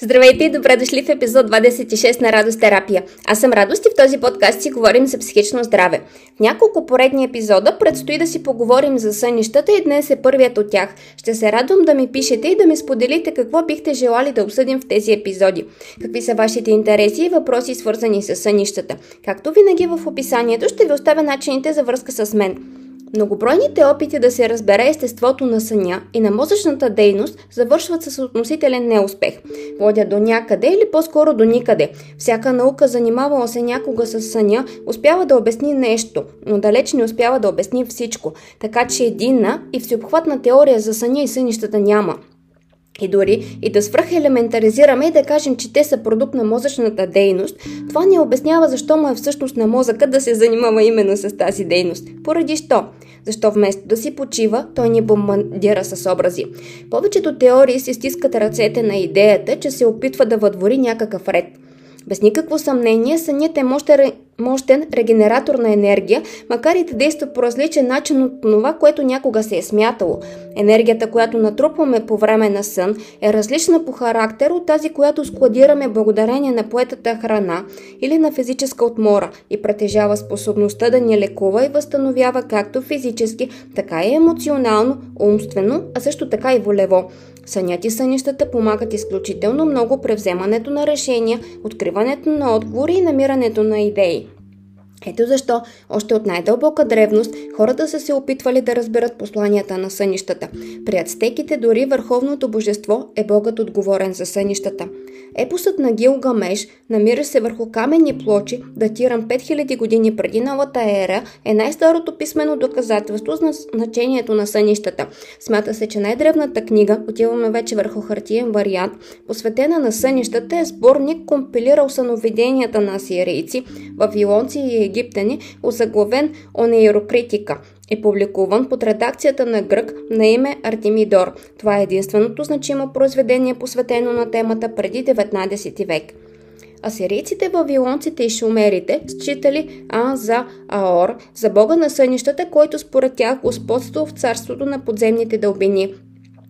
Здравейте и добре дошли в епизод 26 на Радост терапия. Аз съм Радост и в този подкаст си говорим за психично здраве. В няколко поредни епизода предстои да си поговорим за сънищата и днес е първият от тях. Ще се радвам да ми пишете и да ми споделите какво бихте желали да обсъдим в тези епизоди. Какви са вашите интереси и въпроси свързани с сънищата. Както винаги в описанието ще ви оставя начините за връзка с мен. Многобройните опити да се разбере естеството на съня и на мозъчната дейност завършват с относителен неуспех. Водят до някъде или по-скоро до никъде. Всяка наука, занимавала се някога с съня, успява да обясни нещо, но далеч не успява да обясни всичко. Така че единна и всеобхватна теория за съня и сънищата няма. И дори и да свръхелементаризираме и да кажем, че те са продукт на мозъчната дейност, това не обяснява защо му е всъщност на мозъка да се занимава именно с тази дейност. Поради що? Защо вместо да си почива, той ни бомбандира с образи. Повечето теории си стискат ръцете на идеята, че се опитва да въдвори някакъв ред. Без никакво съмнение, сънят е мощен, мощен регенератор на енергия, макар и да действа по различен начин от това, което някога се е смятало. Енергията, която натрупваме по време на сън, е различна по характер от тази, която складираме благодарение на поетата храна или на физическа отмора и притежава способността да ни лекува и възстановява както физически, така и емоционално, умствено, а също така и волево. Сънят и сънищата помагат изключително много при вземането на решения, откриването на отговори и намирането на идеи. Ето защо, още от най-дълбока древност, хората са се опитвали да разберат посланията на сънищата. При ацтеките дори върховното божество е богът отговорен за сънищата. Епосът на Гилгамеш намира се върху каменни плочи, датиран 5000 години преди новата ера, е най-старото писмено доказателство за значението на сънищата. Смята се, че най-древната книга, отиваме вече върху хартиен вариант, посветена на сънищата е сборник, компилирал съновиденията на асирийци, вавилонци и египтяни, озаглавен Онейрокритика е публикуван под редакцията на грък на име Артемидор. Това е единственото значимо произведение посветено на темата преди 19 век. Асирийците, вавилонците и шумерите считали А за Аор, за бога на сънищата, който според тях господство в царството на подземните дълбини,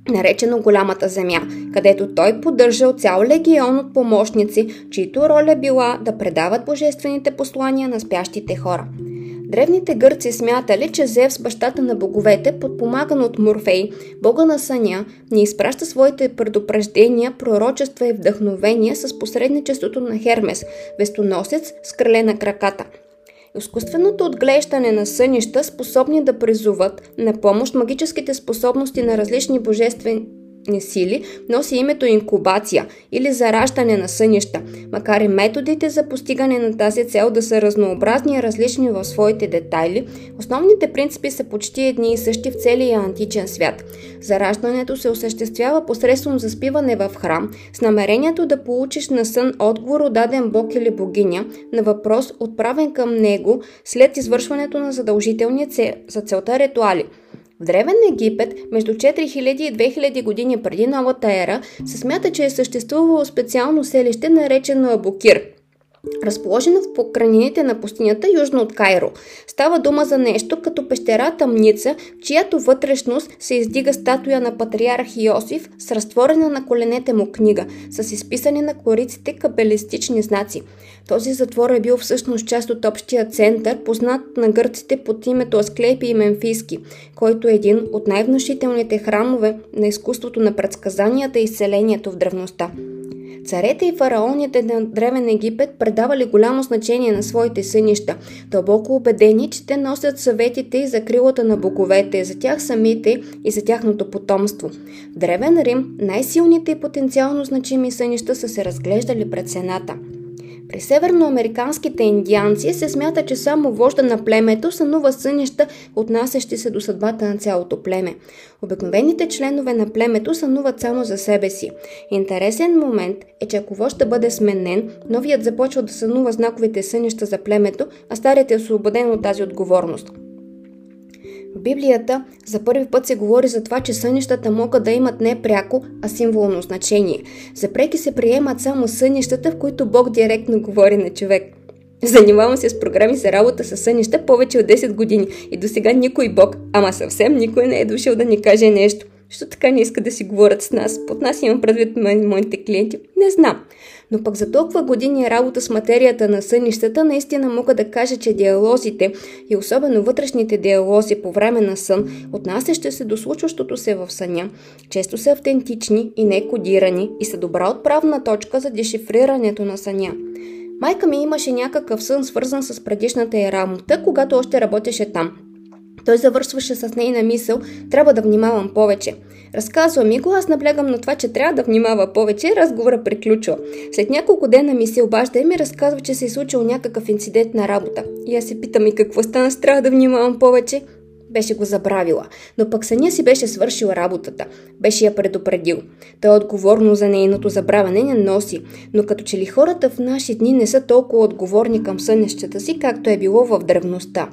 наречено Голямата земя, където той поддържал цял легион от помощници, чието роля била да предават божествените послания на спящите хора. Древните гърци смятали, че Зевс, бащата на боговете, подпомаган от Морфей, бога на съня, ни изпраща своите предупреждения, пророчества и вдъхновения с посредничеството на Хермес, вестоносец с крале на краката – Изкуственото отглеждане на сънища способни да призуват на помощ магическите способности на различни божествени сили носи името инкубация или зараждане на сънища, макар и методите за постигане на тази цел да са разнообразни и различни в своите детайли, основните принципи са почти едни и същи в целия античен свят. Зараждането се осъществява посредством заспиване в храм с намерението да получиш на сън отговор от даден бог или богиня на въпрос отправен към него след извършването на задължителни за целта ритуали – в Древен Египет, между 4000 и 2000 години преди новата ера, се смята, че е съществувало специално селище, наречено Абукир – разположена в покрайнините на пустинята южно от Кайро. Става дума за нещо като пещера тъмница, в чиято вътрешност се издига статуя на патриарх Йосиф с разтворена на коленете му книга, с изписани на кориците кабелистични знаци. Този затвор е бил всъщност част от общия център, познат на гърците под името Асклепи и Мемфийски, който е един от най-внушителните храмове на изкуството на предсказанията и изцелението в древността. Царете и фараоните на Древен Египет предавали голямо значение на своите сънища, дълбоко убедени, че те носят съветите и закрилата на боговете, за тях самите и за тяхното потомство. В Древен Рим най-силните и потенциално значими сънища са се разглеждали пред Сената – при северноамериканските индианци се смята, че само вожда на племето сънува сънища, отнасящи се до съдбата на цялото племе. Обикновените членове на племето сънуват само за себе си. Интересен момент е, че ако вожда бъде сменен, новият започва да сънува знаковите сънища за племето, а старият е освободен от тази отговорност. Библията за първи път се говори за това, че сънищата могат да имат не пряко, а символно значение. За преки се приемат само сънищата, в които Бог директно говори на човек. Занимавам се с програми за работа с сънища повече от 10 години и до сега никой Бог, ама съвсем никой не е дошъл да ни каже нещо. Защо така не искат да си говорят с нас? Под нас имам предвид моите клиенти. Не знам. Но пък за толкова години работа с материята на сънищата, наистина мога да кажа, че диалозите и особено вътрешните диалози по време на сън, отнасящи се до случващото се в съня, често са автентични и не кодирани и са добра отправна точка за дешифрирането на съня. Майка ми имаше някакъв сън, свързан с предишната й работа, когато още работеше там. Той завършваше с нейна мисъл, трябва да внимавам повече. Разказва ми го, аз наблягам на това, че трябва да внимава повече разговора приключва. След няколко дена ми се обажда и ми разказва, че се е случил някакъв инцидент на работа. И аз се питам и какво стана, трябва да внимавам повече беше го забравила, но пък съня си беше свършил работата, беше я предупредил. Той е отговорно за нейното забравяне не носи, но като че ли хората в наши дни не са толкова отговорни към сънищата си, както е било в древността.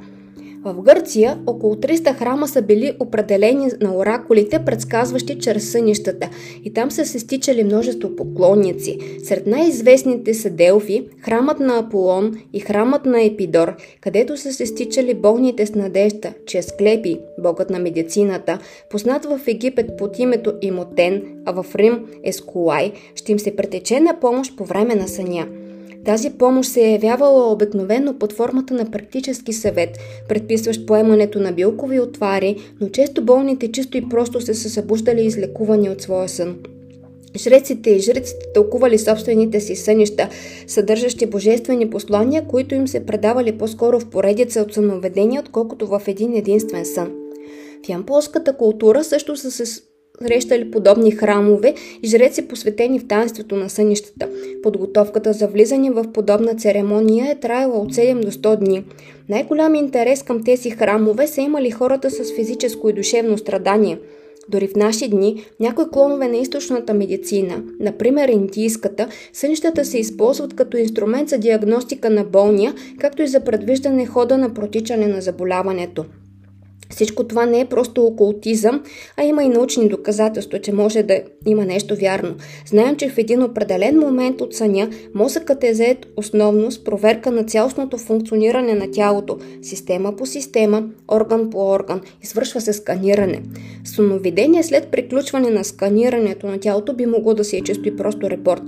В Гърция около 300 храма са били определени на оракулите, предсказващи чрез сънищата и там са се стичали множество поклонници. Сред най-известните са Делфи, храмът на Аполон и храмът на Епидор, където са се стичали болните с надежда, че Склепи, богът на медицината, познат в Египет под името Имотен, а в Рим Ескулай, ще им се претече на помощ по време на съня – тази помощ се е явявала обикновено под формата на практически съвет, предписващ поемането на билкови отвари, но често болните чисто и просто се са събуждали излекувани от своя сън. Жреците и жреците тълкували собствените си сънища, съдържащи божествени послания, които им се предавали по-скоро в поредица от съноведения, отколкото в един единствен сън. В ямполската култура също са се срещали подобни храмове и жреци посветени в таинството на сънищата. Подготовката за влизане в подобна церемония е траила от 7 до 100 дни. Най-голям интерес към тези храмове са имали хората с физическо и душевно страдание. Дори в наши дни някои клонове на източната медицина, например индийската, сънищата се използват като инструмент за диагностика на болния, както и за предвиждане хода на протичане на заболяването. Всичко това не е просто окултизъм, а има и научни доказателства, че може да има нещо вярно. Знаем, че в един определен момент от съня мозъкът е заед основно с проверка на цялостното функциониране на тялото, система по система, орган по орган, извършва се сканиране. Съновидение след приключване на сканирането на тялото би могло да се е чисто и просто репорт.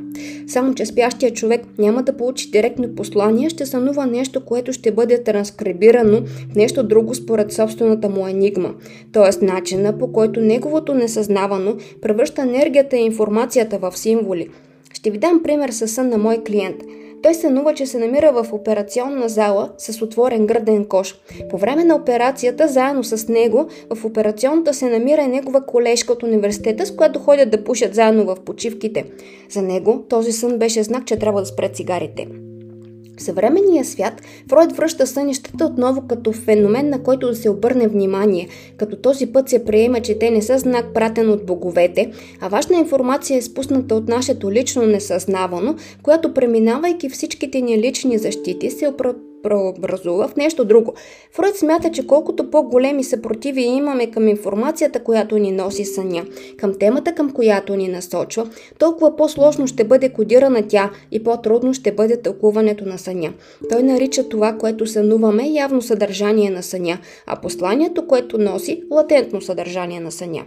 Само, че спящия човек няма да получи директно послание, ще сънува нещо, което ще бъде транскрибирано в нещо друго според собствената му енигма, т.е. начина по който неговото несъзнавано превръща енергията и информацията в символи. Ще ви дам пример със сън на мой клиент – той сънува, че се намира в операционна зала с отворен гърден кош. По време на операцията, заедно с него, в операционната се намира и негова колежка от университета, с която ходят да пушат заедно в почивките. За него този сън беше знак, че трябва да спре цигарите. В съвременния свят Фройд връща сънищата отново като феномен, на който да се обърне внимание, като този път се приема, че те не са знак пратен от боговете, а важна информация е спусната от нашето лично несъзнавано, която преминавайки всичките ни лични защити се преобразува в нещо друго. Фройд смята, че колкото по-големи съпротиви имаме към информацията, която ни носи съня, към темата, към която ни насочва, толкова по-сложно ще бъде кодирана тя и по-трудно ще бъде тълкуването на съня. Той нарича това, което сънуваме, явно съдържание на съня, а посланието, което носи, латентно съдържание на съня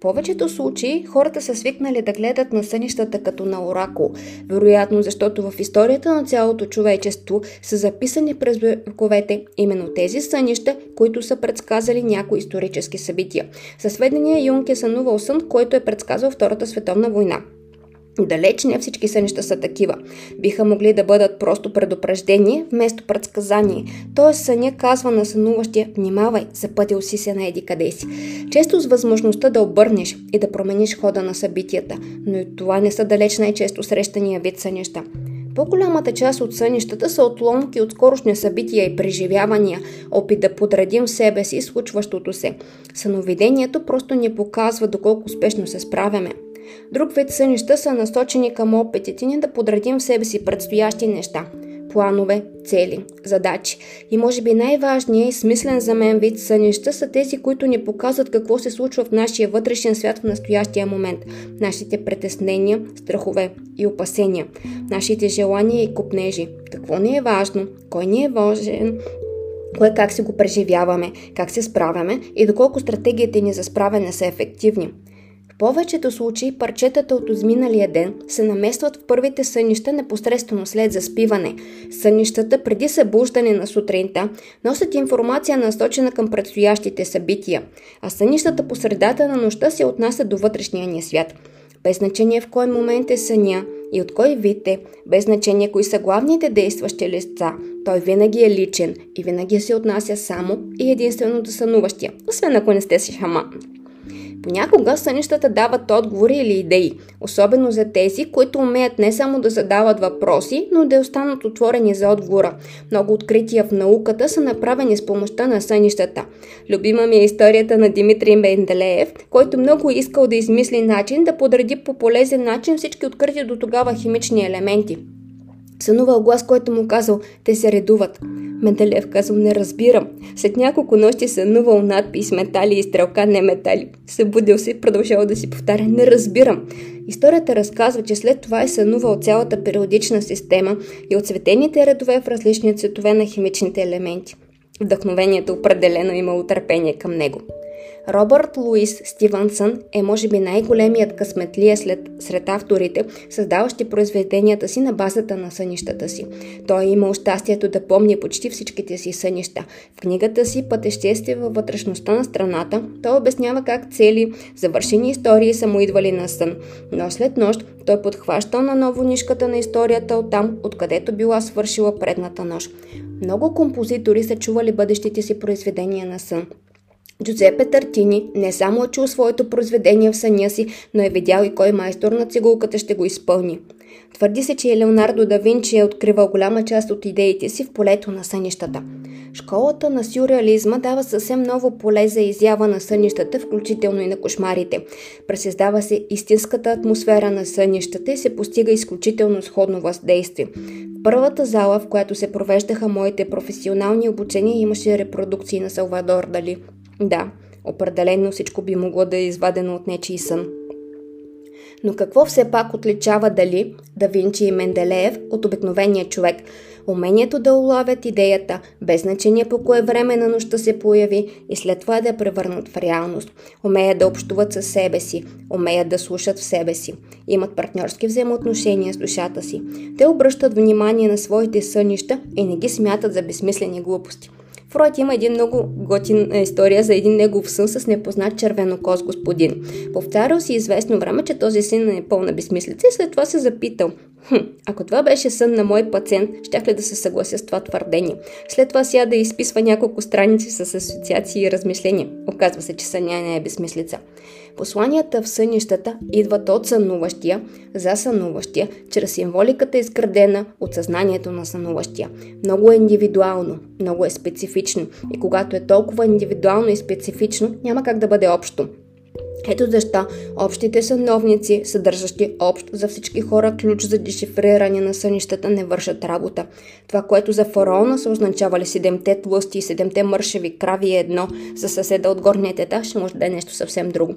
повечето случаи хората са свикнали да гледат на сънищата като на оракул, вероятно защото в историята на цялото човечество са записани през вековете именно тези сънища, които са предсказали някои исторически събития. Със сведения Юнг е сънувал сън, който е предсказал Втората световна война. Далеч не всички сънища са такива. Биха могли да бъдат просто предупреждение вместо предсказание. Тоест съня казва на сънуващия, внимавай, запътил си се на еди къде си. Често с възможността да обърнеш и да промениш хода на събитията, но и това не са далеч най-често срещания вид сънища. По-голямата част от сънищата са отломки от скорошни събития и преживявания, опит да подредим в себе си случващото се. Съновидението просто ни показва доколко успешно се справяме. Друг вид сънища са насочени към опитите ни да подредим в себе си предстоящи неща планове, цели, задачи. И може би най-важният и смислен за мен вид сънища са тези, които ни показват какво се случва в нашия вътрешен свят в настоящия момент. Нашите притеснения, страхове и опасения, нашите желания и купнежи. Какво ни е важно, кой ни е важен, кое как си го преживяваме, как се справяме и доколко стратегиите ни за справяне са ефективни. В повечето случаи парчетата от изминалия ден се наместват в първите сънища непосредствено след заспиване. Сънищата преди събуждане на сутринта носят информация насочена към предстоящите събития, а сънищата по средата на нощта се отнасят до вътрешния ни свят. Без значение в кой момент е съня и от кой вид е, без значение кои са главните действащи лица, той винаги е личен и винаги се отнася само и единствено до сънуващия, освен ако не сте си хаман. Понякога сънищата дават отговори или идеи, особено за тези, които умеят не само да задават въпроси, но да останат отворени за отговора. Много открития в науката са направени с помощта на сънищата. Любима ми е историята на Димитрий Менделеев, който много искал да измисли начин да подреди по полезен начин всички открити до тогава химични елементи. Сънувал глас, който му казал, те се редуват. Менделев казал, не разбирам. След няколко нощи сънувал надпис метали и стрелка не метали. Събудил се и продължавал да си повтаря, не разбирам. Историята разказва, че след това е сънувал цялата периодична система и отцветените редове в различни цветове на химичните елементи. Вдъхновението определено имало търпение към него. Робърт Луис Стивенсън е може би най-големият късметлия след, сред авторите, създаващи произведенията си на базата на сънищата си. Той е имал щастието да помни почти всичките си сънища. В книгата си Пътешествие във вътрешността на страната той обяснява как цели завършени истории са му идвали на сън. Но след нощ той подхващал на ново нишката на историята от там, откъдето била свършила предната нощ. Много композитори са чували бъдещите си произведения на сън. Джузепе Тартини не само е чул своето произведение в съня си, но е видял и кой майстор на цигулката ще го изпълни. Твърди се, че Леонардо да Винчи е откривал голяма част от идеите си в полето на сънищата. Школата на сюрреализма дава съвсем ново поле за изява на сънищата, включително и на кошмарите. Пресъздава се истинската атмосфера на сънищата и се постига изключително сходно въздействие. В първата зала, в която се провеждаха моите професионални обучения, имаше репродукции на Салвадор Дали. Да, определено всичко би могло да е извадено от нечий сън. Но какво все пак отличава Дали, Да Винчи и Менделеев от обикновения човек? Умението да улавят идеята, без значение по кое време на нощта се появи и след това да я превърнат в реалност. Умеят да общуват със себе си, умеят да слушат в себе си, имат партньорски взаимоотношения с душата си. Те обръщат внимание на своите сънища и не ги смятат за безсмислени глупости. Фройд има един много готин е, история за един негов сън с непознат червенокос господин. Повтарял си известно време, че този син е пълна безмислица и след това се запитал. Хм, ако това беше сън на мой пациент, щях ли да се съглася с това твърдение? След това сяда да изписва няколко страници с асоциации и размишления. Оказва се, че съня не е безмислица. Посланията в сънищата идват от сънуващия, за сънуващия, чрез символиката изградена от съзнанието на сънуващия. Много е индивидуално, много е специфично и когато е толкова индивидуално и специфично, няма как да бъде общо. Ето защо общите съновници, съдържащи общ за всички хора ключ за дешифриране на сънищата, не вършат работа. Това, което за фараона са означавали седемте тлъсти и седемте мършеви крави е едно, за съседа от горният етаж ще може да е нещо съвсем друго.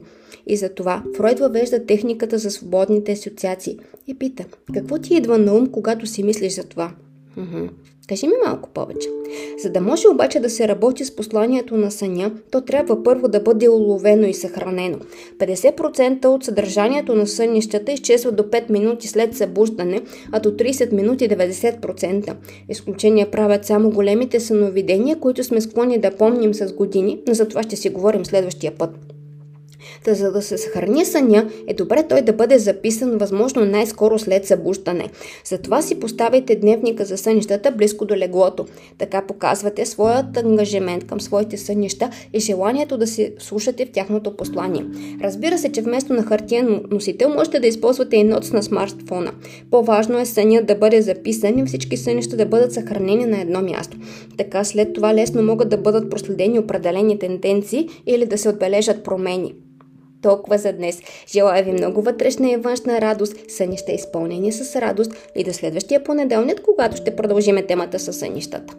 И затова Фройд въвежда техниката за свободните асоциации и пита, какво ти идва на ум, когато си мислиш за това? Кажи ми малко повече. За да може обаче да се работи с посланието на съня, то трябва първо да бъде уловено и съхранено. 50% от съдържанието на сънищата изчезва до 5 минути след събуждане, а до 30 минути 90%. Изключения правят само големите съновидения, които сме склонни да помним с години, но за това ще си говорим следващия път. Та за да се съхрани съня, е добре той да бъде записан възможно най-скоро след събуждане. Затова си поставяйте дневника за сънищата близко до леглото. Така показвате своят ангажимент към своите сънища и желанието да се слушате в тяхното послание. Разбира се, че вместо на хартиен носител можете да използвате и ноц на смартфона. По-важно е сънят да бъде записан и всички сънища да бъдат съхранени на едно място. Така след това лесно могат да бъдат проследени определени тенденции или да се отбележат промени. Толкова за днес. Желая ви много вътрешна и външна радост, сънища изпълнени с радост и до следващия понеделник, когато ще продължиме темата с сънищата.